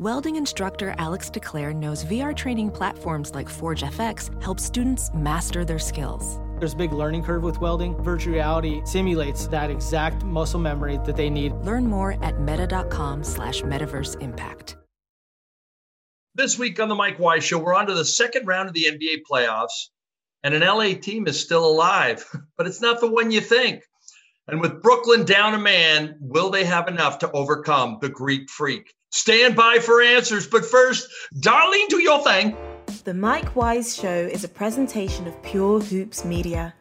Welding instructor Alex DeClaire knows VR training platforms like Forge FX help students master their skills. There's a big learning curve with welding. Virtual reality simulates that exact muscle memory that they need. Learn more at meta.com slash metaverse impact. This week on the Mike Wise Show, we're on to the second round of the NBA playoffs, and an LA team is still alive, but it's not the one you think. And with Brooklyn down a man, will they have enough to overcome the Greek freak? Stand by for answers, but first, Darlene, do your thing. The Mike Wise Show is a presentation of Pure Hoops Media.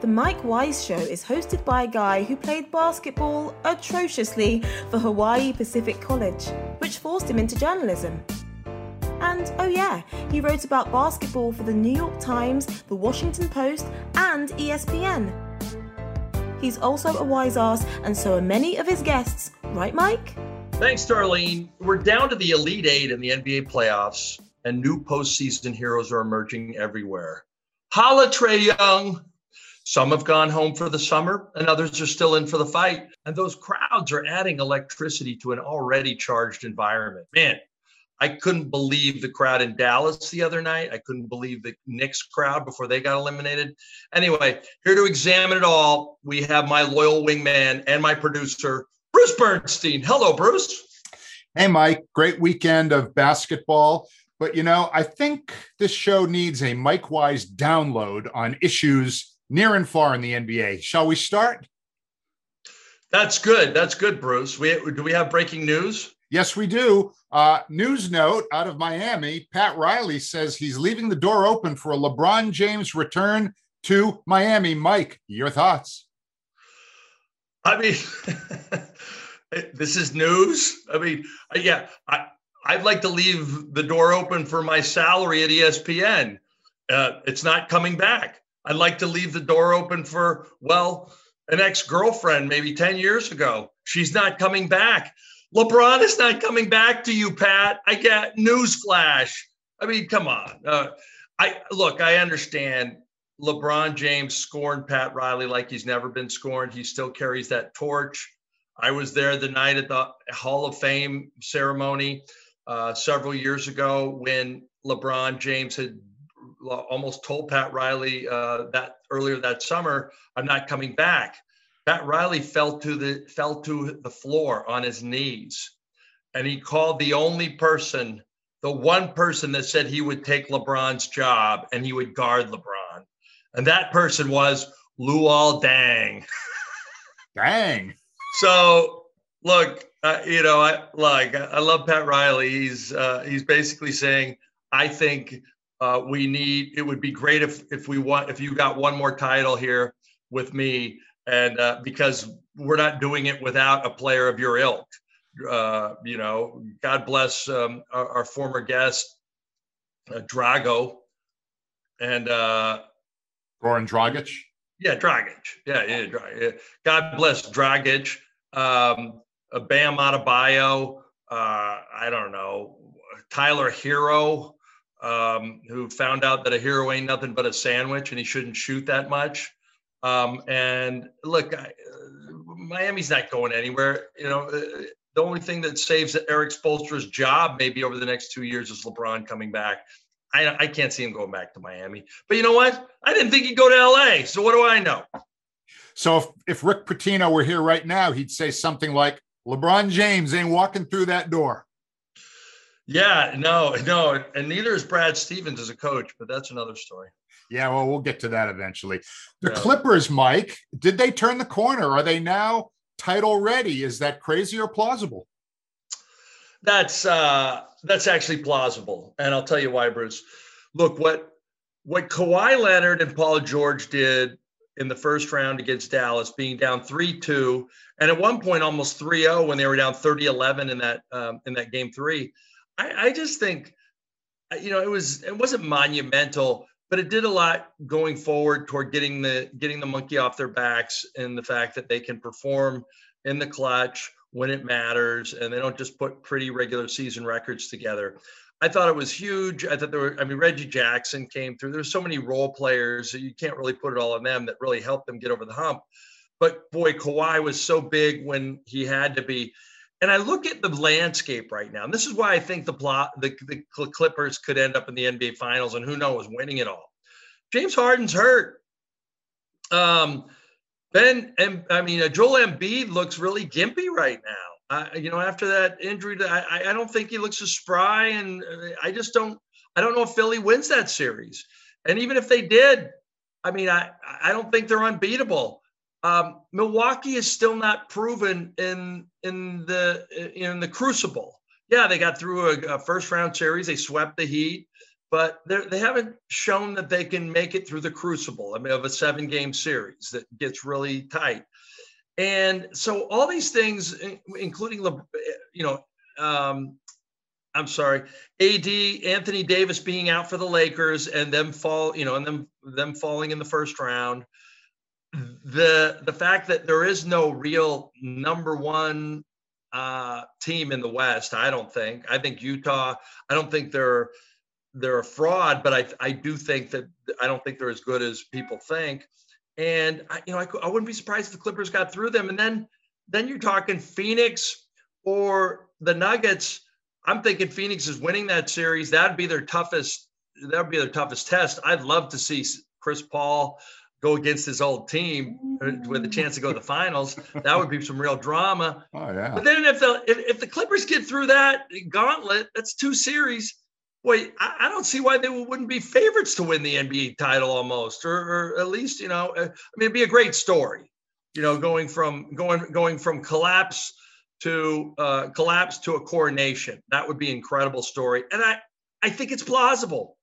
The Mike Wise Show is hosted by a guy who played basketball atrociously for Hawaii Pacific College, which forced him into journalism. And oh, yeah, he wrote about basketball for the New York Times, the Washington Post, and ESPN. He's also a wise ass, and so are many of his guests, right, Mike? Thanks, Darlene. We're down to the Elite Eight in the NBA playoffs, and new postseason heroes are emerging everywhere. Holla, Trae Young. Some have gone home for the summer, and others are still in for the fight. And those crowds are adding electricity to an already charged environment. Man, I couldn't believe the crowd in Dallas the other night. I couldn't believe the Knicks crowd before they got eliminated. Anyway, here to examine it all, we have my loyal wingman and my producer, Bruce Bernstein. Hello, Bruce. Hey, Mike. Great weekend of basketball. But, you know, I think this show needs a Mike Wise download on issues near and far in the NBA. Shall we start? That's good. That's good, Bruce. We, do we have breaking news? Yes, we do. Uh, news note out of Miami Pat Riley says he's leaving the door open for a LeBron James return to Miami. Mike, your thoughts? I mean, this is news. I mean, yeah, I, I'd like to leave the door open for my salary at ESPN. Uh, it's not coming back. I'd like to leave the door open for, well, an ex girlfriend maybe 10 years ago. She's not coming back. LeBron is not coming back to you, Pat. I get newsflash. I mean, come on. Uh, I look. I understand LeBron James scorned Pat Riley like he's never been scorned. He still carries that torch. I was there the night at the Hall of Fame ceremony uh, several years ago when LeBron James had almost told Pat Riley uh, that earlier that summer, "I'm not coming back." Pat Riley fell to the fell to the floor on his knees, and he called the only person, the one person that said he would take LeBron's job and he would guard LeBron, and that person was Luol Deng. Dang. So look, uh, you know, I like I love Pat Riley. He's uh, he's basically saying, I think uh, we need. It would be great if if we want if you got one more title here with me and uh, because we're not doing it without a player of your ilk. Uh, you know, God bless um, our, our, former guest, uh, Drago, and uh, Goran Dragic. Yeah, Dragic. Yeah, yeah, God bless Dragic. Um, Bam Adebayo. Uh, I don't know. Tyler Herro, um, who found out that a hero ain't nothing but a sandwich and he shouldn't shoot that much. Um, and look, I, uh, Miami's not going anywhere. You know, uh, the only thing that saves Erik Spoelstra's job maybe over the next two years is LeBron coming back. I, I can't see him going back to Miami. But you know what? I didn't think he'd go to LA. So what do I know? So if, if Rick Pitino were here right now, he'd say something like, LeBron James ain't walking through that door. Yeah, no, no, and neither is Brad Stevens as a coach, but that's another story. Yeah, well, we'll get to that eventually. The yeah. Clippers, Mike, did they turn the corner? Are they now title ready? Is that crazy or plausible? That's uh that's actually plausible. And I'll tell you why, Bruce. Look, what what Kawhi Leonard and Paul George did in the first round against Dallas, being down 3-2, and at one point almost 3-0 when they were down 30-11 in that um, in that game three. I, I just think you know it was it wasn't monumental but it did a lot going forward toward getting the getting the monkey off their backs and the fact that they can perform in the clutch when it matters and they don't just put pretty regular season records together. I thought it was huge. I thought there were, I mean, Reggie Jackson came through. There's so many role players that you can't really put it all on them that really helped them get over the hump. But boy, Kawhi was so big when he had to be. and I look at the landscape right now, and this is why I think the plot the, the Clippers could end up in the NBA Finals, and who knows, winning it all. James Harden's hurt. Um, Ben and I mean uh, Joel Embiid looks really gimpy right now. Uh, you know, after that injury, I I don't think he looks as spry, and uh, I just don't I don't know if Philly wins that series. And even if they did, I mean, I I don't think they're unbeatable. Um, Milwaukee is still not proven in in the in the crucible. Yeah, they got through a, a first round series. They swept the Heat, but they haven't shown that they can make it through the crucible. I mean, of a seven game series that gets really tight. And so all these things, including you know, um, I'm sorry, AD Anthony Davis being out for the Lakers and them fall, you know, and them them falling in the first round the the fact that there is no real number one uh, team in the West, I don't think. I think Utah. I don't think they're they're a fraud, but I I do think that I don't think they're as good as people think. And I, you know, I, I wouldn't be surprised if the Clippers got through them. And then then you're talking Phoenix or the Nuggets. I'm thinking Phoenix is winning that series. That'd be their toughest. That would be their toughest test. I'd love to see Chris Paul go against his old team uh, with a chance to go to the finals. That would be some real drama. Oh yeah. But then if the if, if the Clippers get through that gauntlet, that's two series. I, I don't see why they wouldn't be favorites to win the NBA title almost, or, or at least you know, uh, I mean, it'd be a great story. You know, going from going going from collapse to uh, collapse to a coronation. That would be an incredible story, and I I think it's plausible.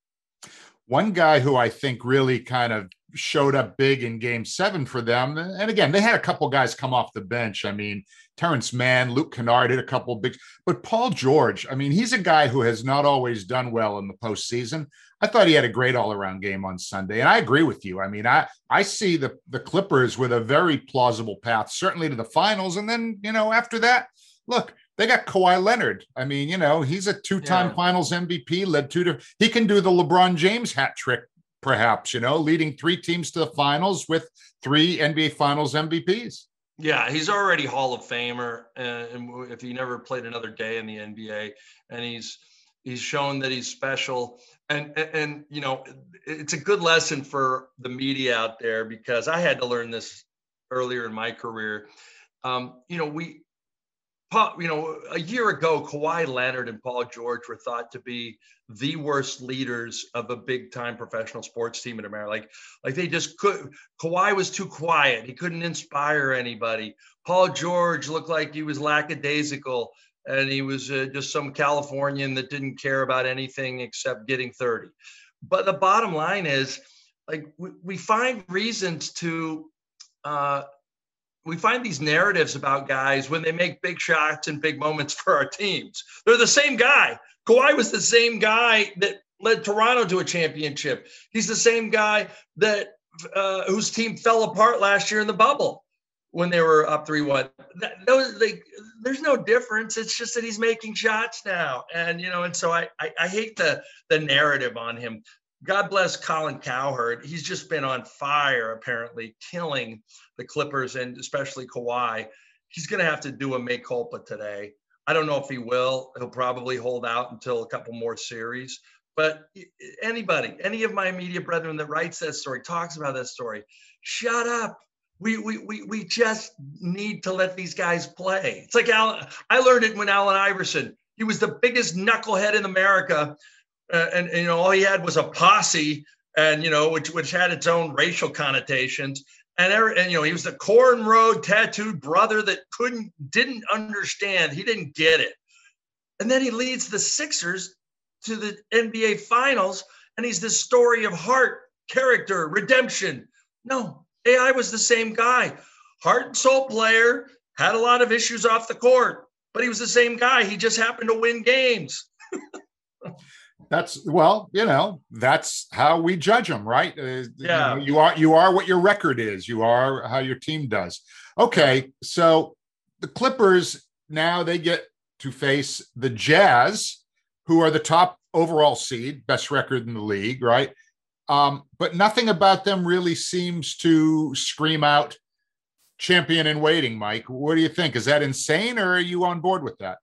One guy who I think really kind of showed up big in game seven for them. And again, they had a couple guys come off the bench. I mean, Terrence Mann, Luke Kennard did a couple big, but Paul George, I mean, he's a guy who has not always done well in the postseason. I thought he had a great all-around game on Sunday. And I agree with you. I mean, I I see the the Clippers with a very plausible path, certainly to the finals. And then, you know, after that, look, they got Kawhi Leonard. I mean, you know, he's a two-time yeah. finals MVP, led two to he can do the LeBron James hat trick perhaps, you know, leading three teams to the finals with three NBA Finals MVPs. Yeah, he's already Hall of Famer, and if he never played another day in the NBA, and he's he's shown that he's special, and, and and you know, it's a good lesson for the media out there because I had to learn this earlier in my career. Um, you know, we you know, a year ago, Kawhi Leonard and Paul George were thought to be the worst leaders of a big time professional sports team in America. Like, like they just could. Kawhi was too quiet. He couldn't inspire anybody. Paul George looked like he was lackadaisical and he was uh, just some Californian that didn't care about anything except getting 30. But the bottom line is, like, we, we find reasons to uh, we find these narratives about guys when they make big shots and big moments for our teams. They're the same guy. Kawhi was the same guy that led Toronto to a championship. He's the same guy that uh, whose team fell apart last year in the bubble when they were up three one. There's no difference. It's just that he's making shots now, and you know, and so I I, I hate the the narrative on him. God bless Colin Cowherd. He's just been on fire, apparently, killing the Clippers and especially Kawhi. He's going to have to do a make culpa today. I don't know if he will. He'll probably hold out until a couple more series. But anybody, any of my media brethren that writes that story, talks about that story, shut up. We, we, we, we just need to let these guys play. It's like Alan, I learned it when Allen Iverson, he was the biggest knucklehead in America uh, and, and, you know all he had was a posse and you know which which had its own racial connotations and, every, and you know he was the cornrow tattooed brother that couldn't didn't understand. He didn't get it. And then he leads the sixers to the nba finals and he's this story of heart character redemption. No ai was the same guy. Heart and soul player had a lot of issues off the court but he was the same guy. He just happened to win games that's well you know that's how we judge them right uh, yeah you, know, you, are you are what your record is you are how your team does okay so the clippers now they get to face the jazz who are the top overall seed best record in the league right um, but nothing about them really seems to scream out champion in waiting, Mike. What do you think? Is that insane, or are you on board with that?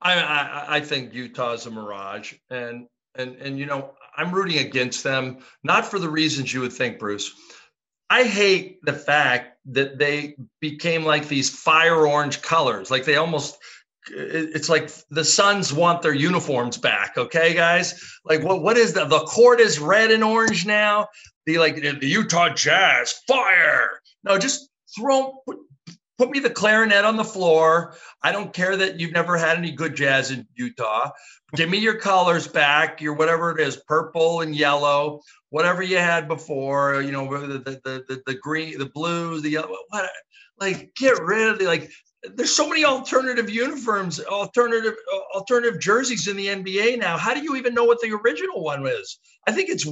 I I, I think Utah's a mirage, and and and you know I'm rooting against them, not for the reasons you would think, Bruce. I hate the fact that they became like these fire orange colors, like they almost it's like the Suns want their uniforms back. Okay, guys. Like what? What is the the court is red and orange now? The like the Utah Jazz fire. No, just throw put me the clarinet on the floor. I don't care that you've never had any good jazz in Utah. Give me your colors back, your whatever it is, purple and yellow, whatever you had before. You know, the the the, the green, the blues, the yellow. What? Like, get rid of the like there's so many alternative uniforms, alternative alternative jerseys in the NBA now. How do you even know what the original one is? I think it's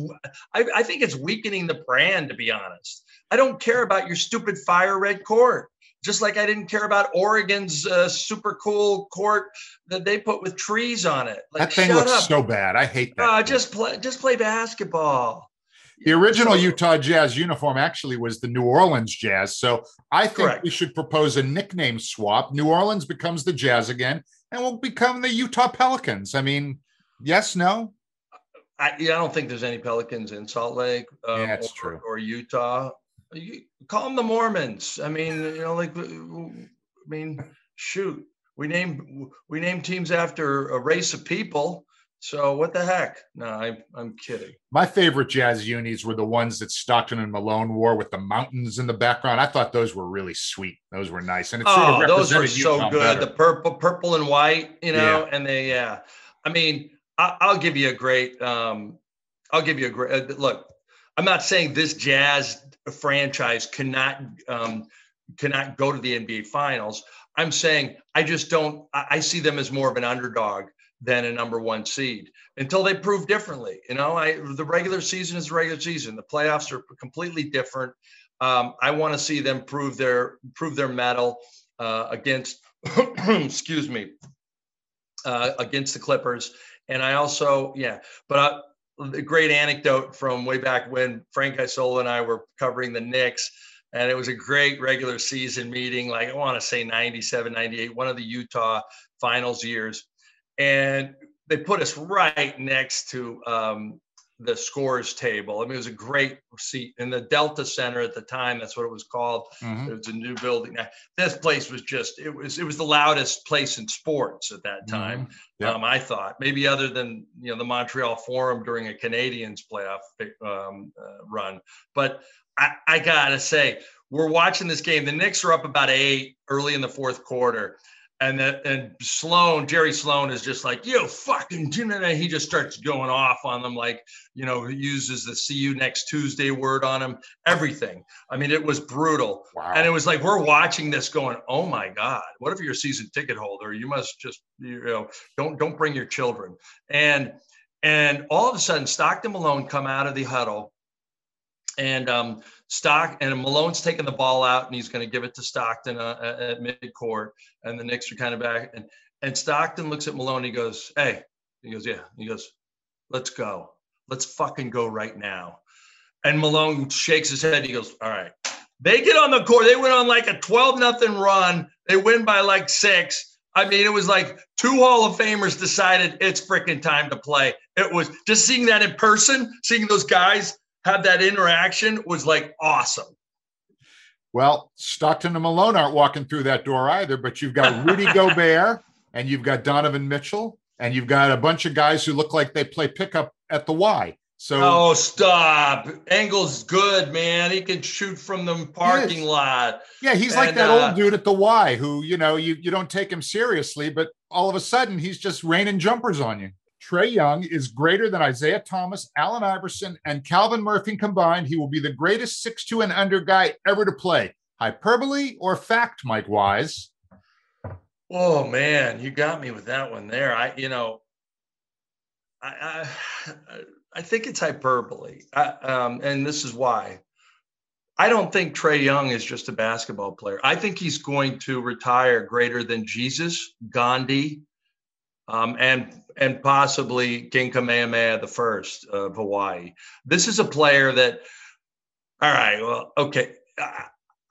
I, I, think it's weakening the brand, to be honest. I don't care about your stupid fire red court. Just like I didn't care about Oregon's uh, super cool court that they put with trees on it. Like, that thing looks up. so bad. I hate that. Uh, just play, just play basketball. The original so, Utah Jazz uniform actually was the New Orleans Jazz. So I think correct. we should propose a nickname swap. New Orleans becomes the Jazz again, and we'll become the Utah Pelicans. I mean, yes, no. I, yeah, I don't think there's any Pelicans in Salt Lake. Um, yeah, or, true. Or Utah. You, call them the Mormons. I mean, you know, like, I mean, shoot, we name we name teams after a race of people. So what the heck? No, I, I'm kidding. My favorite jazz unis were the ones that Stockton and Malone wore with the mountains in the background. I thought those were really sweet. Those were nice, and it sort oh, of those were so good. Better. The purple, purple and white, you know, yeah. and they, yeah. I mean, I, will give you a great. um I'll give you a great uh, look. I'm not saying this jazz franchise cannot um, cannot go to the NBA Finals. I'm saying I just don't. I see them as more of an underdog than a number one seed until they prove differently. You know, I the regular season is the regular season. The playoffs are completely different. Um, I want to see them prove their prove their mettle uh, against excuse me uh, against the Clippers. And I also yeah, but The great anecdote from way back when Frank Isola and I were covering the Knicks. And it was a great regular season meeting, like I want to say 97, 98, one of the Utah finals years and they put us right next to um, the scores table. I mean, it was a great seat in the Delta Center at the time. That's what it was called. Mm-hmm. It was a new building. Now, this place was just it was it was the loudest place in sports at that time. Mm-hmm. Yep. Um, I thought maybe other than you know the Montreal Forum during a Canadiens playoff um, uh, run, but I, I gotta say we're watching this game. The Knicks are up about eight early in the fourth quarter and that and Sloan, Jerry Sloan is just like, you fucking and he just starts going off on them, like, you know, he uses the see you next Tuesday word on him, everything. I mean, it was brutal. Wow. And it was like we're watching this going, oh my God, what if you're a season ticket holder? You must just, you know, don't don't bring your children. And and all of a sudden, Stockton Malone come out of the huddle and um, Stock and Malone's taking the ball out and he's going to give it to Stockton uh, at, midcourt. And the Knicks are kind of back. And, and Stockton looks at Malone. He goes, Hey, he goes, Yeah. He goes, Let's go. Let's fucking go right now. And Malone shakes his head. He goes, All right. They get on the court. They went on like a 12 nothing run. They win by like six. I mean, it was like two Hall of Famers decided it's freaking time to play. It was just seeing that in person, seeing those guys have that interaction was like awesome. Well, Stockton and Malone aren't walking through that door either, but you've got Rudy Gobert and you've got Donovan Mitchell and you've got a bunch of guys who look like they play pickup at the Y. So Oh, stop. Ingles good, man. He can shoot from the parking lot. Yeah, he's and, like that uh, old dude at the Y who, you know, you you don't take him seriously, but all of a sudden he's just raining jumpers on you. Trae Young is greater than Isaiah Thomas, Allen Iverson, and Calvin Murphy combined. He will be the greatest six-two and under guy ever to play. Hyperbole or fact, Mike Wise? Oh man, you got me with that one there. I, you know, I, I, I think it's hyperbole, I, um, and this is why. I don't think Trae Young is just a basketball player. I think he's going to retire greater than Jesus, Gandhi, um, and and possibly King Kamehameha the first of Hawaii. This is a player that, all right, well, okay.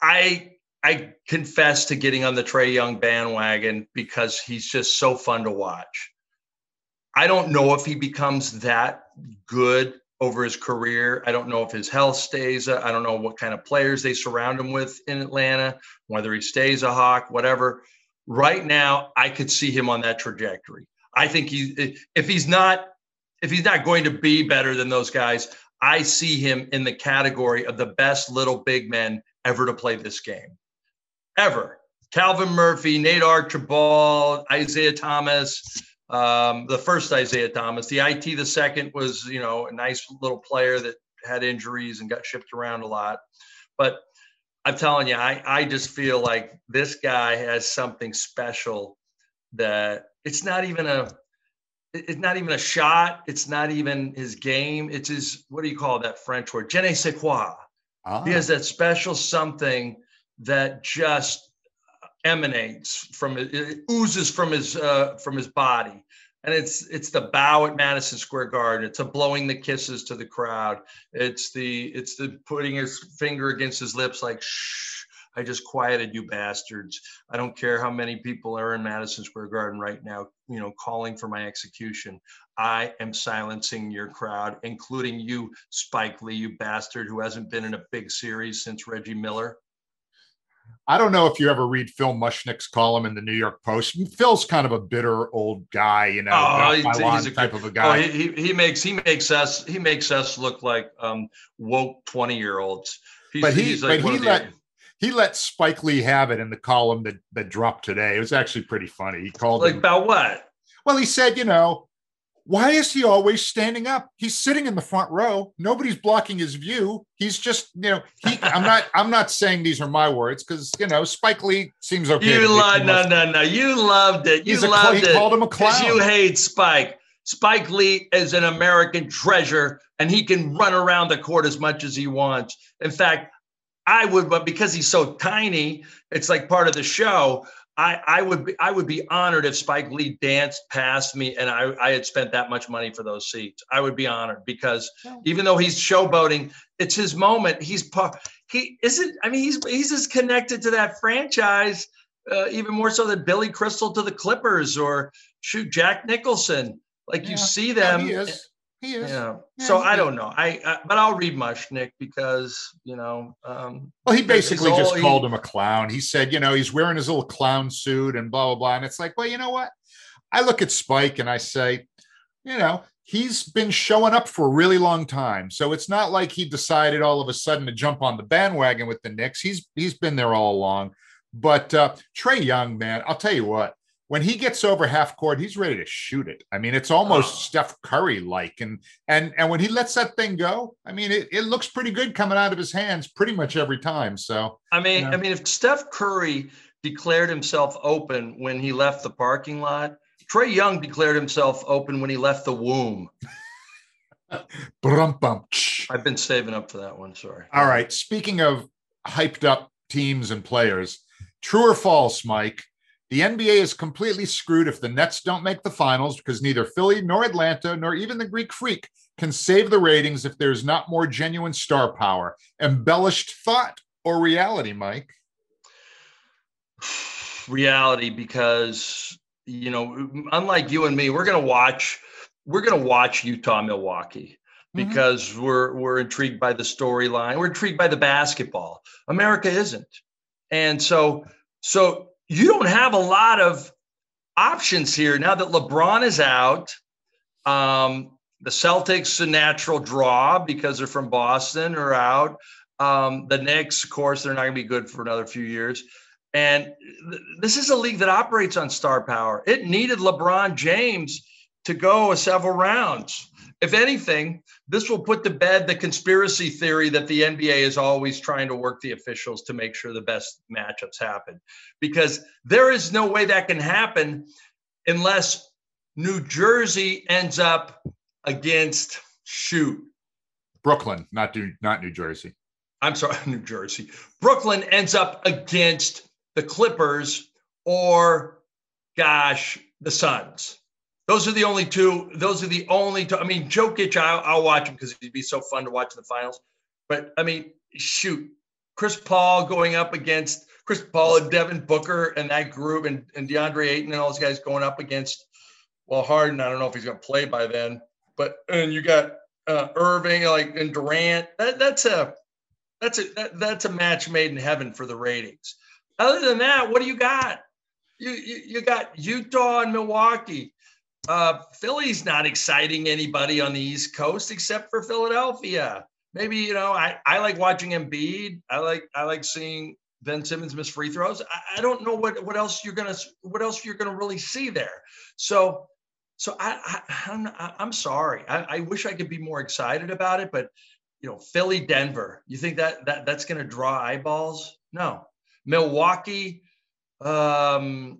I I confess to getting on the Trae Young bandwagon because he's just so fun to watch. I don't know if he becomes that good over his career. I don't know if his health stays. I don't know what kind of players they surround him with in Atlanta, whether he stays a Hawk, whatever. Right now, I could see him on that trajectory. I think he, if he's not, if he's not going to be better than those guys, I see him in the category of the best little big men ever to play this game, ever. Calvin Murphy, Nate Archibald, Isaiah Thomas, um, the first Isaiah Thomas. The IT, the second was, you know, a nice little player that had injuries and got shipped around a lot. But I'm telling you, I, I just feel like this guy has something special that it's not even a it's not even a shot. It's not even his game. It's his what do you call that French word? Je ne sais quoi. Ah. He has that special something that just emanates from it, it oozes from his uh, from his body and it's it's the bow at Madison Square Garden. It's a blowing the kisses to the crowd. It's the it's the putting his finger against his lips like shh. I just quieted you bastards. I don't care how many people are in Madison Square Garden right now, you know, calling for my execution. I am silencing your crowd, including you, Spike Lee, you bastard who hasn't been in a big series since Reggie Miller. I don't know if you ever read Phil Mushnick's column in the New York Post. Phil's kind of a bitter old guy, you know, oh, he's, he's a type of a guy. Oh, he, he makes he makes us he makes us look like um, woke twenty year olds. but he like but he let the, he let Spike Lee have it in the column that that dropped today. It was actually pretty funny. He called like him, about what? Well, he said, you know, why is he always standing up? He's sitting in the front row. Nobody's blocking his view. He's just, you know, he. I'm not. I'm not saying these are my words because you know Spike Lee seems okay. You love no, no, no. You loved it. You loved a, it. called him a clown. You hate Spike. Spike Lee is an American treasure, and he can run around the court as much as he wants. In fact, I would, but because he's so tiny, it's like part of the show. I, I would be I would be honored if Spike Lee danced past me and I, I had spent that much money for those seats. I would be honored because even though he's showboating, it's his moment. He's part he isn't I mean he's he's as connected to that franchise uh, even more so than Billy Crystal to the Clippers or shoot Jack Nicholson. Like yeah. you see them. Yeah, he is. Yeah. yeah so I don't know. I, I, but I'll read Mushnick because you know. Um, well, he basically just called him a clown. He said, you know, he's wearing his little clown suit and blah blah blah. And it's like, well, you know what? I look at Spike and I say, you know, he's been showing up for a really long time. So it's not like he decided all of a sudden to jump on the bandwagon with the Knicks. He's he's been there all along. But uh, Trae Young, man, I'll tell you what when he gets over half court, he's ready to shoot it. I mean, it's almost oh. Steph Curry like, and and and when he lets that thing go, I mean, it, it looks pretty good coming out of his hands pretty much every time. So I mean, you know. I mean, if Steph Curry declared himself open when he left the parking lot, Trae Young declared himself open when he left the womb. I've been saving up for that one. Sorry. All right. Speaking of hyped up teams and players, true or false, Mike? The NBA is completely screwed if the Nets don't make the finals because neither Philly nor Atlanta nor even the Greek Freak can save the ratings if there's not more genuine star power. Embellished thought or reality, Mike? Reality, because you know, unlike you and me, we're gonna watch. We're gonna watch Utah Milwaukee mm-hmm. because mm-hmm. we're we're intrigued by the storyline. We're intrigued by the basketball. America isn't, and so so you don't have a lot of options here now that LeBron is out. Um, the Celtics, a natural draw because they're from Boston, are out. Um, the Knicks, of course, they're not going to be good for another few years. And th- this is a league that operates on star power. It needed LeBron James to go several rounds. If anything, this will put to bed the conspiracy theory that the NBA is always trying to work the officials to make sure the best matchups happen. Because there is no way that can happen unless New Jersey ends up against shoot Brooklyn, not New, not New Jersey. I'm sorry, New Jersey. Brooklyn ends up against the Clippers or gosh, the Suns. Those are the only two. Those are the only two. I mean, Jokic, I'll, I'll watch him because he'd be so fun to watch in the finals. But I mean, shoot, Chris Paul going up against Chris Paul and Devin Booker and that group and, and DeAndre Ayton and all those guys going up against well Harden. I don't know if he's going to play by then, but and you got uh, Irving like and Durant. That, that's a that's a that, that's a match made in heaven for the ratings. Other than that, what do you got? You you, you got Utah and Milwaukee. Uh, Philly's not exciting anybody on the East Coast except for Philadelphia. Maybe you know I, I like watching Embiid. I like I like seeing Ben Simmons miss free throws. I, I don't know what what else you're gonna what else you're gonna really see there. So so I, I am I'm, I'm sorry. I, I wish I could be more excited about it, but you know Philly Denver. You think that that that's gonna draw eyeballs? No. Milwaukee. Um,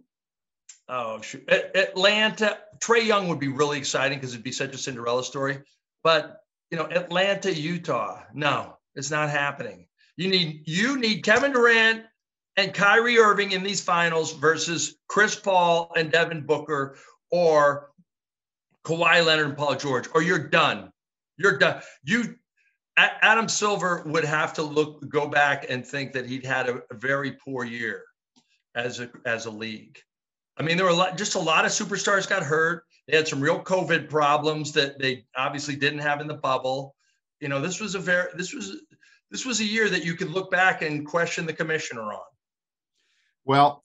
oh shoot. Atlanta. Trae Young would be really exciting because it'd be such a Cinderella story. But you know Atlanta, Utah. No, it's not happening. You need you need Kevin Durant and Kyrie Irving in these finals versus Chris Paul and Devin Booker or Kawhi Leonard and Paul George, or you're done. You're done. You Adam Silver would have to look go back and think that he'd had a, a very poor year as a as a league. I mean, there were a lot, just a lot of superstars got hurt. They had some real COVID problems that they obviously didn't have in the bubble. You know, this was a very this was this was a year that you could look back and question the commissioner on. Well,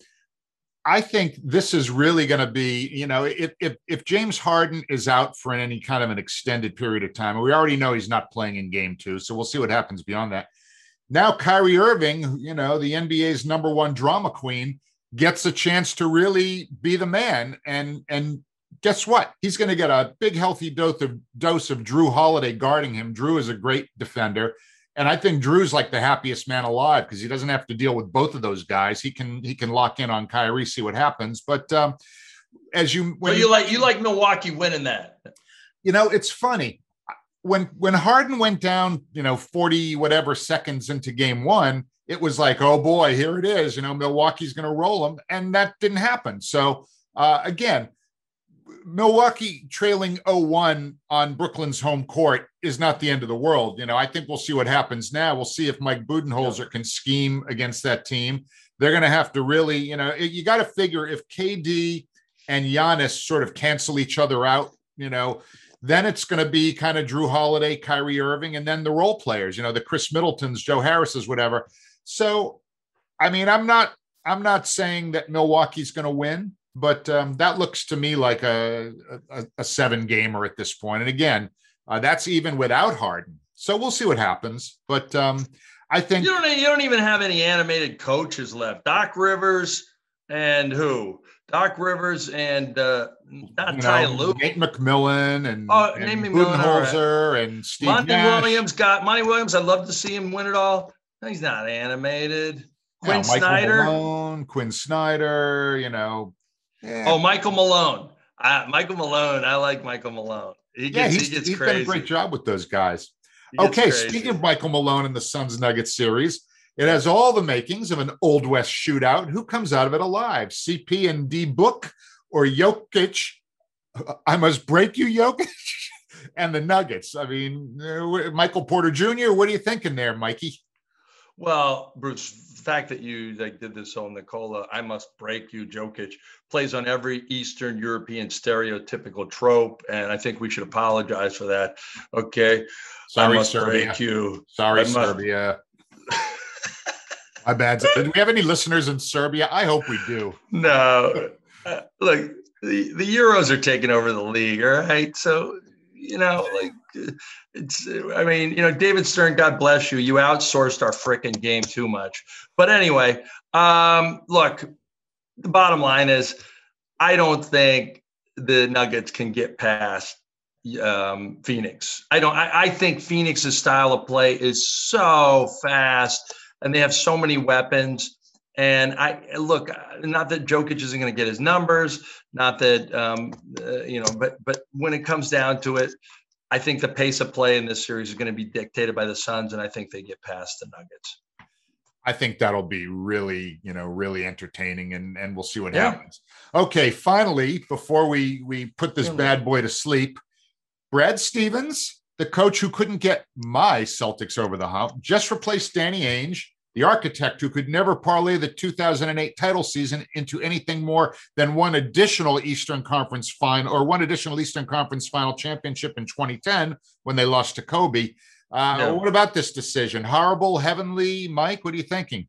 I think this is really going to be, you know, if, if, if James Harden is out for any kind of an extended period of time, we already know he's not playing in game two, so we'll see what happens beyond that. Now, Kyrie Irving, you know, the NBA's number one drama queen, gets a chance to really be the man. And and guess what? He's going to get a big, healthy dose of dose of Jrue Holiday guarding him. Jrue is a great defender. And I think Jrue's like the happiest man alive because he doesn't have to deal with both of those guys. He can he can lock in on Kyrie, see what happens. But um, as you when so you like you like Milwaukee winning that. You know, it's funny when when Harden went down, you know, 40 whatever seconds into game one, it was like, oh boy, here it is. You know, Milwaukee's going to roll them, and that didn't happen. So uh, again, Milwaukee trailing 0-1 on Brooklyn's home court is not the end of the world. You know, I think we'll see what happens now. We'll see if Mike Budenholzer yeah. can scheme against that team. They're going to have to really, you know, you got to figure if KD and Giannis sort of cancel each other out, you know, then it's going to be kind of Jrue Holiday, Kyrie Irving, and then the role players, you know, the Khris Middletons, Joe Harris's, whatever. So, I mean, I'm not, I'm not saying that Milwaukee's going to win but um, that looks to me like a, a, a, seven gamer at this point. And again, uh, that's even without Harden. So we'll see what happens. But um, I think you don't you don't even have any animated coaches left. Doc Rivers and who? Doc Rivers and uh, not you Ty Lue. Nate McMillan and, oh, and Budenholzer right. and Steve Monty Nash. Williams got Monty Williams. I'd love to see him win it all. He's not animated. Quin yeah, Snyder, Malone, Quin Snyder, you know, yeah. Oh, Michael Malone. Uh, Michael Malone. I like Michael Malone. He gets, yeah, he's, he gets he's crazy. done a great job with those guys. Okay, crazy. speaking of Michael Malone and the Suns Nuggets series, it has all the makings of an Old West shootout. Who comes out of it alive? CP and D Book or Jokic? I must break you, Jokic, and the Nuggets. I mean, uh, Michael Porter Jr. What are you thinking there, Mikey? Well, Bruce, the fact that you like did this on Nikola, I must break you, Jokic plays on every Eastern European stereotypical trope, and I think we should apologize for that. Okay, sorry, I must Serbia. Break you. Sorry, must... Serbia. My bad. Do we have any listeners in Serbia? I hope we do. No, uh, look, the the Euros are taking over the league. All right, so you know, like it's, I mean, you know, David Stern, God bless you. You outsourced our freaking game too much. But anyway, um, look, the bottom line is, I don't think the Nuggets can get past um, Phoenix. I don't. I, I think Phoenix's style of play is so fast, and they have so many weapons. And I look, not that Jokic isn't going to get his numbers, not that um, uh, you know, but but when it comes down to it, I think the pace of play in this series is going to be dictated by the Suns, and I think they get past the Nuggets. I think that'll be really, you know, really entertaining, and and we'll see what yeah. happens. Okay, finally, before we we put this bad boy to sleep, Brad Stevens, the coach who couldn't get my Celtics over the hump, just replaced Danny Ainge the architect who could never parlay the 2008 title season into anything more than one additional Eastern Conference final or one additional Eastern Conference final championship in 2010 when they lost to Kobe. Uh, no. What about this decision? Horrible, heavenly, Mike? What are you thinking?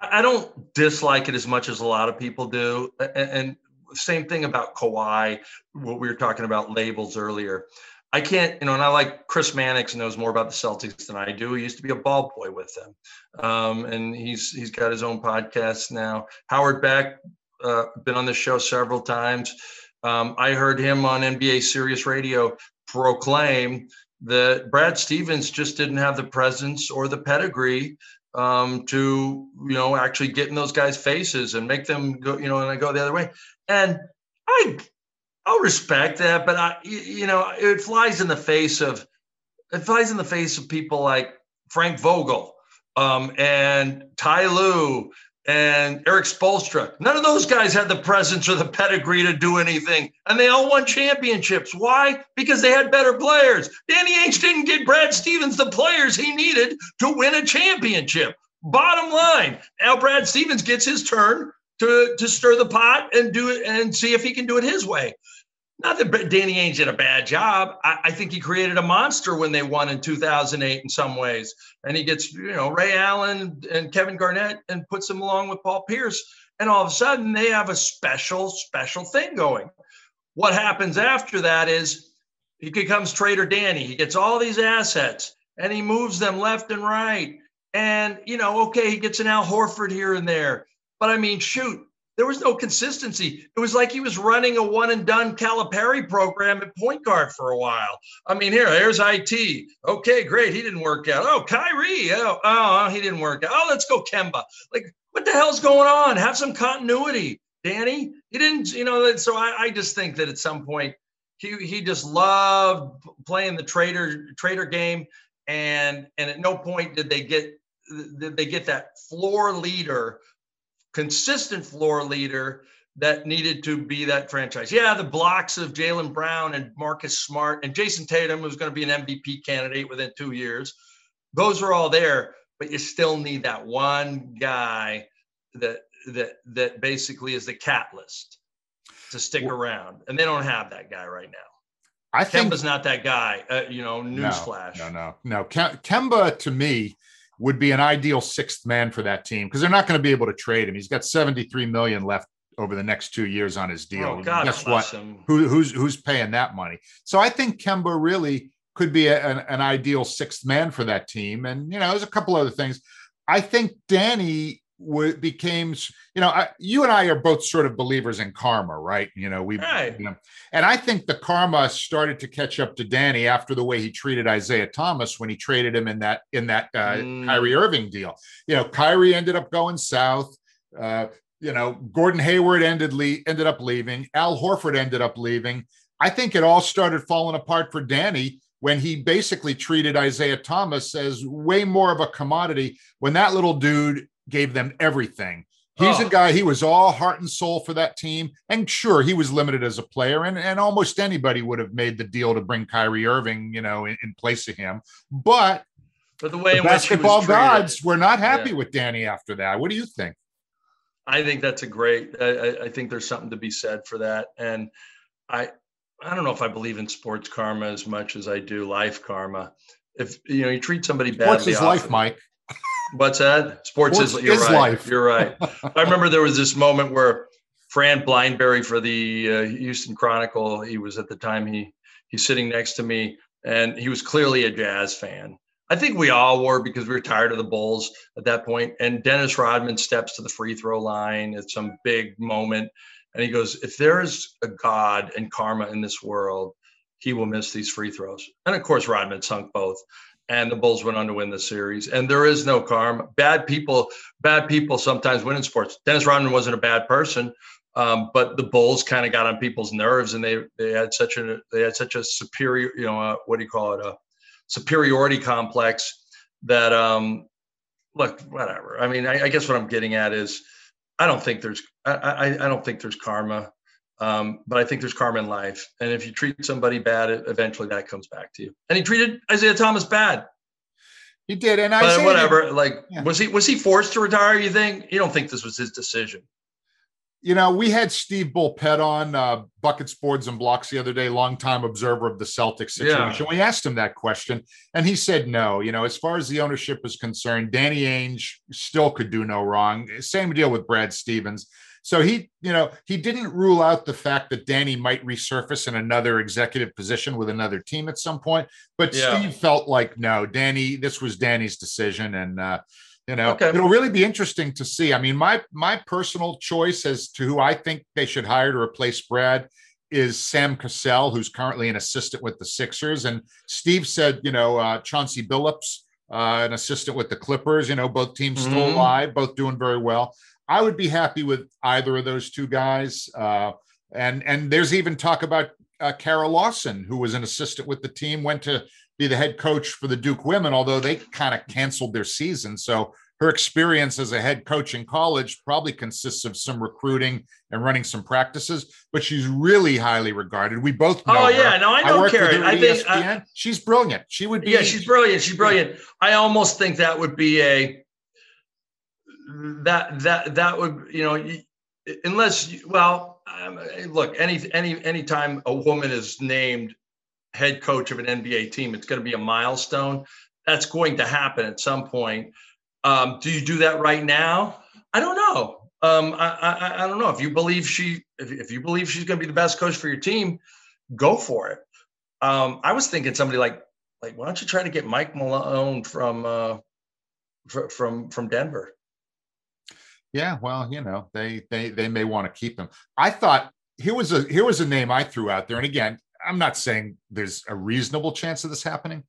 I don't dislike it as much as a lot of people do. And, same thing about Kawhi, what we were talking about labels earlier. I can't, you know, and I like Chris Mannix knows more about the Celtics than I do. He used to be a ball boy with them, um, and he's he's got his own podcast now. Howard Beck, uh, been on the show several times. Um, I heard him on NBA Sirius Radio proclaim that Brad Stevens just didn't have the presence or the pedigree um, to, you know, actually get in those guys' faces and make them go, you know, and I go the other way. And I I'll respect that, but I, you know, it flies in the face of it flies in the face of people like Frank Vogel um, and Ty Lue and Erik Spoelstra. None of those guys had the presence or the pedigree to do anything, and they all won championships. Why? Because they had better players. Danny Ainge didn't get Brad Stevens the players he needed to win a championship. Bottom line. Now Brad Stevens gets his turn to to stir the pot and do it and see if he can do it his way. Not that Danny Ainge did a bad job. I, I, think he created a monster when they won in 2008 in some ways. And he gets, you know, Ray Allen and Kevin Garnett and puts them along with Paul Pierce. And all of a sudden they have a special, special thing going. What happens after that is he becomes Trader Danny. He gets all these assets and he moves them left and right. And, you know, okay, he gets an Al Horford here and there. But I mean, shoot, there was no consistency. It was like he was running a one and done Calipari program at point guard for a while. I mean, here, here's IT. Okay, great. He didn't work out. Oh, Kyrie. Oh, oh, he didn't work out. Oh, let's go Kemba. Like, what the hell's going on? Have some continuity, Danny. He didn't, you know. So I, I just think that at some point he he just loved playing the trader trader game, and and at no point did they get did they get that floor leader consistent floor leader that needed to be that franchise. Yeah, the blocks of Jaylen Brown and Marcus Smart and Jayson Tatum was going to be an MVP candidate within two years. Those are all there, but you still need that one guy that that that basically is the catalyst to stick well, around, and they don't have that guy right now. I think Kemba's not that guy. Uh, you know, newsflash. No, no, no, no. Kemba to me would be an ideal sixth man for that team because they're not going to be able to trade him. He's got 73 million left over the next two years on his deal. Oh, God Guess what? Who, who's who's paying that money? So I think Kemba really could be a, an, an ideal sixth man for that team. And you know, there's a couple other things. I think Danny became you know I, you and i are both sort of believers in karma right you know we right. you know and i think the karma started to catch up to danny after the way he treated isaiah thomas when he traded him in that in that uh, mm. kyrie irving deal you know kyrie ended up going south uh, you know gordon hayward ended le- ended up leaving al horford ended up leaving i think it all started falling apart for danny when he basically treated Isaiah Thomas as way more of a commodity when that little dude gave them everything. He's oh. a guy, he was all heart and soul for that team. And sure, he was limited as a player, and, and almost anybody would have made the deal to bring Kyrie Irving, you know, in, in place of him. But, but the way the basketball gods were not happy yeah. with Danny after that. What do you think? I think that's a great. I, I think there's something to be said for that, and I I don't know if I believe in sports karma as much as I do life karma. If you know you treat somebody badly, what's his life, Mike? What's that? Sports, Sports is, you're is right. Life. You're right. I remember there was this moment where Fran Blinebury for the uh, Houston Chronicle, he was at the time he he's sitting next to me and he was clearly a jazz fan. I think we all were because we were tired of the Bulls at that point. And Dennis Rodman steps to the free throw line at some big moment and he goes, If there's a God and karma in this world, he will miss these free throws. And of course, Rodman sunk both and the Bulls went on to win the series. And there is no karma. Bad people, bad people sometimes win in sports. Dennis Rodman wasn't a bad person, um, but the Bulls kind of got on people's nerves, and they they had such a they had such a superior, you know, uh, what do you call it, a superiority complex that um, look, whatever. I mean, I, I guess what I'm getting at is, I don't think there's I, I, I don't think there's karma. Um, but I think there's karma in life. And if you treat somebody bad, eventually that comes back to you. And he treated Isaiah Thomas bad. He did, and but I whatever. Like, yeah. was he was he forced to retire? You think? You don't think this was his decision? You know, we had Steve Bulpett on uh, Buckets, Boards, and Blocks the other day, longtime observer of the Celtics situation. Yeah. We asked him that question, and he said no. You know, as far as the ownership is concerned, Danny Ainge still could do no wrong. Same deal with Brad Stevens. So he, you know, he didn't rule out the fact that Danny might resurface in another executive position with another team at some point. But yeah. Steve felt like no, Danny, this was Danny's decision, and uh, you know, okay. it'll really be interesting to see. I mean, my my personal choice as to who I think they should hire to replace Brad is Sam Cassell, who's currently an assistant with the Sixers. And Steve said, you know, uh, Chauncey Billups, uh, an assistant with the Clippers. You know, both teams mm-hmm. still alive, both doing very well. I would be happy with either of those two guys. Uh, and and there's even talk about uh, Kara Lawson, who was an assistant with the team, went to be the head coach for the Duke women, although they kind of canceled their season. So her experience as a head coach in college probably consists of some recruiting and running some practices, but she's really highly regarded. We both know. Oh yeah, her. no, I know Kara. I think uh, she's brilliant. She would be. Yeah, she's brilliant. She's brilliant. I almost think that would be a that that that would you know unless well um, look any any anytime a woman is named head coach of an NBA team, it's going to be a milestone. That's going to happen at some point. Um, do you do that right now? I don't know. Um, I, I, I don't know if you believe she if, if you believe she's going to be the best coach for your team, go for it. Um, I was thinking somebody like like why don't you try to get Mike Malone from uh, from from Denver? Yeah, well, you know, they they they may want to keep him. I thought here was a here was a name I threw out there, and again, I'm not saying there's a reasonable chance of this happening,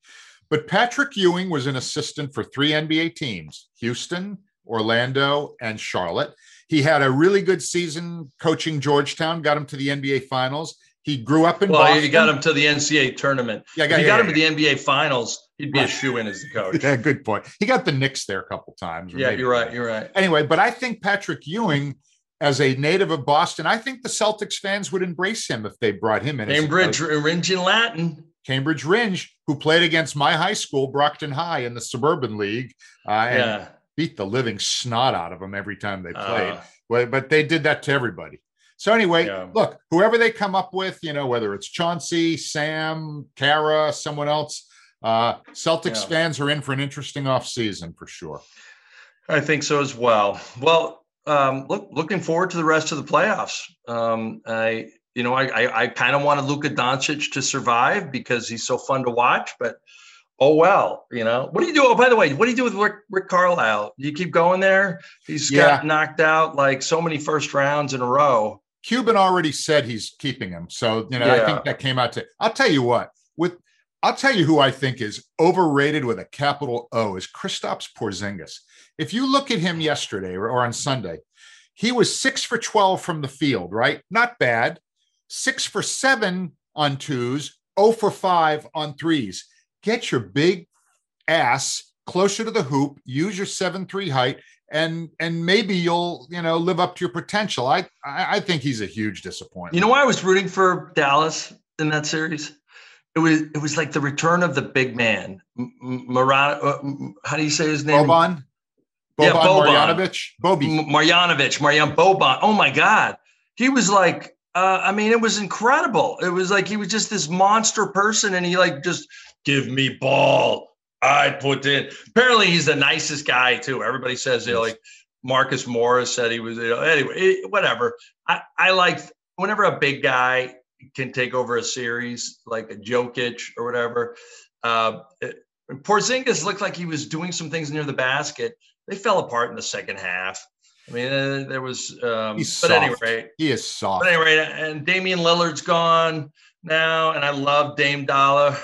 but Patrick Ewing was an assistant for three NBA teams: Houston, Orlando, and Charlotte. He had a really good season coaching Georgetown, got him to the NBA Finals. He grew up in well, Boston. you got him to the NCAA tournament. Yeah, got, you yeah, got yeah, him to the NBA Finals. He'd be a shoe in as the coach. yeah, good point. He got the Knicks there a couple times. Yeah, you're right. You're right. Anyway, but I think Patrick Ewing, as a native of Boston, I think the Celtics fans would embrace him if they brought him in. Cambridge Rindge in Latin. Cambridge Rindge, who played against my high school, Brockton High, in the Suburban League, uh, and yeah. beat the living snot out of them every time they played. Uh, but, but they did that to everybody. So anyway, yeah. look, whoever they come up with, you know, whether it's Chauncey, Sam, Kara, someone else, uh, Celtics yeah. fans are in for an interesting off season for sure. I think so as well. Well, um, look, looking forward to the rest of the playoffs. Um, I, you know, I, I, I kind of wanted Luka Doncic to survive because he's so fun to watch, but oh well, you know. What do you do? Oh, by the way, what do you do with Rick, Rick Carlisle? Do you keep going there? He's yeah. got knocked out like so many first rounds in a row. Cuban already said he's keeping him, so you know yeah. I think that came out to. I'll tell you what, I'll tell you who I think is overrated with a capital O is Kristaps Porzingis. If you look at him yesterday or, or on Sunday, he was six for 12 from the field, right? Not bad. Six for seven on twos, 0 for five on threes. Get your big ass closer to the hoop, use your seven three height, and and maybe you'll you know live up to your potential. I I, I think he's a huge disappointment. You know why I was rooting for Dallas in that series? It was it was like the return of the big man. Maran, uh, how do you say his name? Boban. Boban yeah, Boban. Marjanovic. Bobby. Marjanovic. Marjan Boban. Oh my God. He was like, uh, I mean, it was incredible. It was like he was just this monster person, and he like just give me ball. I put in. Apparently, he's the nicest guy too. Everybody says you know, like Marcus Morris said he was. You know, anyway, it, whatever. I I like whenever a big guy can take over a series like a Jokic or whatever. Uh, Porzingis looked like he was doing some things near the basket. They fell apart in the second half. I mean, uh, there was. Um, He's but soft. anyway, he is soft. But anyway, and Damian Lillard's gone now, and I love Dame Dollar.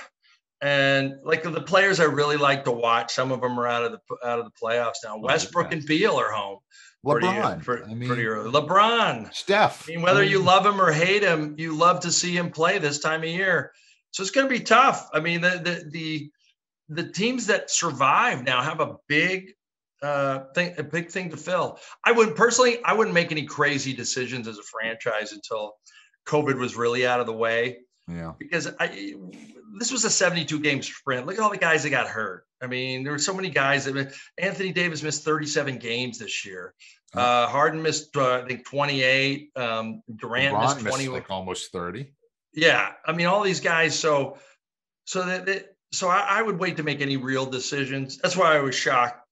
And like the players I really like to watch, some of them are out of the out of the playoffs now. Oh, Westbrook and Beal are home. LeBron. Pretty, I mean, pretty early. LeBron. Steph. I mean, whether I mean, you love him or hate him, you love to see him play this time of year. So it's going to be tough. I mean, the the the, the teams that survive now have a big uh thing a big thing to fill. I wouldn't personally I wouldn't make any crazy decisions as a franchise until COVID was really out of the way. Yeah. Because I this was a 72 game sprint. Look at all the guys that got hurt. I mean, there were so many guys that Anthony Davis missed 37 games this year. Uh, Harden missed, uh, I think, 28. Um, Durant LeBron missed missed 20. like almost 30. Yeah, I mean, all these guys. So, so that, that so I, I would wait to make any real decisions. That's why I was shocked,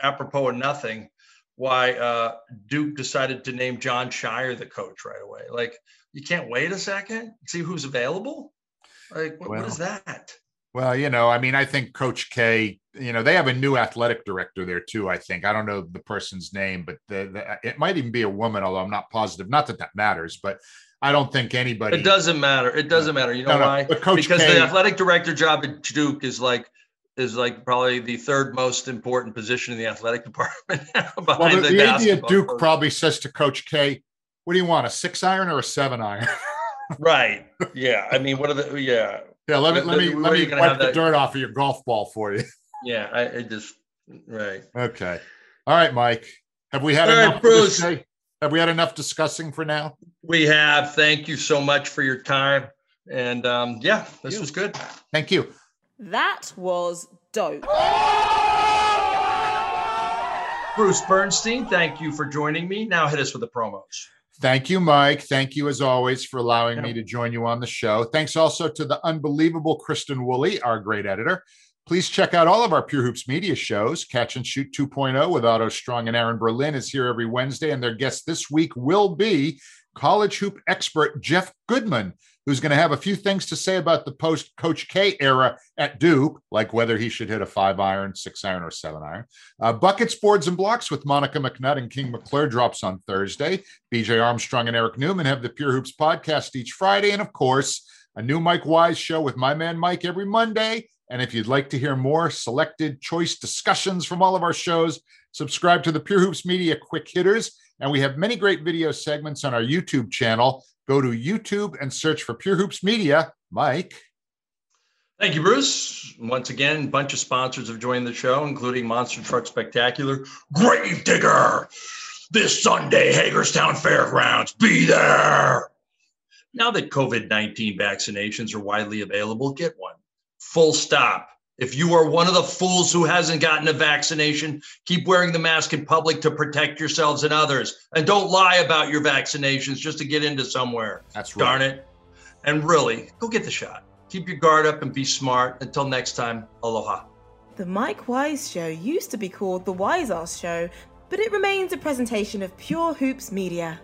apropos of nothing, why uh, Duke decided to name Jon Scheyer the coach right away. Like, you can't wait a second, see who's available. Like, what, what is that? Well, you know, I mean, I think Coach K, you know, they have a new athletic director there too. I think I don't know the person's name, but the, the, it might even be a woman, although I'm not positive. Not that that matters, but I don't think anybody. It doesn't matter. It doesn't matter. You know No, no, why? Because K- the athletic director job at Duke is like is like probably the third most important position in the athletic department Well, the, the, the AD at Duke probably says to Coach K, "What do you want, a six iron or a seven iron?" right. Yeah. I mean, what are the yeah yeah, let me let me let me wipe the that- dirt off of your golf ball for you. yeah. I, I just right. Okay. All right, Mike. Have we had All right, enough? for Bruce. Have we had enough discussing for now? We have. Thank you so much for your time. And um, yeah, this was good. Thank you. That was dope. Bruce Bernstein, thank you for joining me. Now hit us with the promos. Thank you, Mike. Thank you, as always, for allowing me to join you on the show. Thanks also to the unbelievable Kristen Woolley, our great editor. Please check out all of our Pure Hoops media shows. Catch and Shoot 2.0 with Otto Strong and Aaron Berlin is here every Wednesday, and their guest this week will be college hoop expert Jeff Goodman, who's going to have a few things to say about the post Coach K era at Duke, like whether he should hit a five iron, six iron, or seven iron. Uh, Buckets, Boards, and Blocks with Monica McNutt and King McClure drops on Thursday. BJ Armstrong and Eric Newman have the Pure Hoops podcast each Friday. And of course, a new Mike Wise show with my man Mike every Monday. And if you'd like to hear more selected choice discussions from all of our shows, subscribe to the Pure Hoops Media Quick Hitters. And we have many great video segments on our YouTube channel. Go to YouTube and search for Pure Hoops Media. Mike. Thank you, Bruce. Once again, a bunch of sponsors have joined the show, including Monster Truck Spectacular, Gravedigger, this Sunday, Hagerstown Fairgrounds. Be there. Now that COVID 19 vaccinations are widely available, get one. Full stop. If you are one of the fools who hasn't gotten a vaccination, keep wearing the mask in public to protect yourselves and others. And don't lie about your vaccinations just to get into somewhere. That's right. Darn it. And really, go get the shot. Keep your guard up and be smart. Until next time, aloha. The Mike Wise Show used to be called The Wise Ass Show, but it remains a presentation of Pure Hoops Media.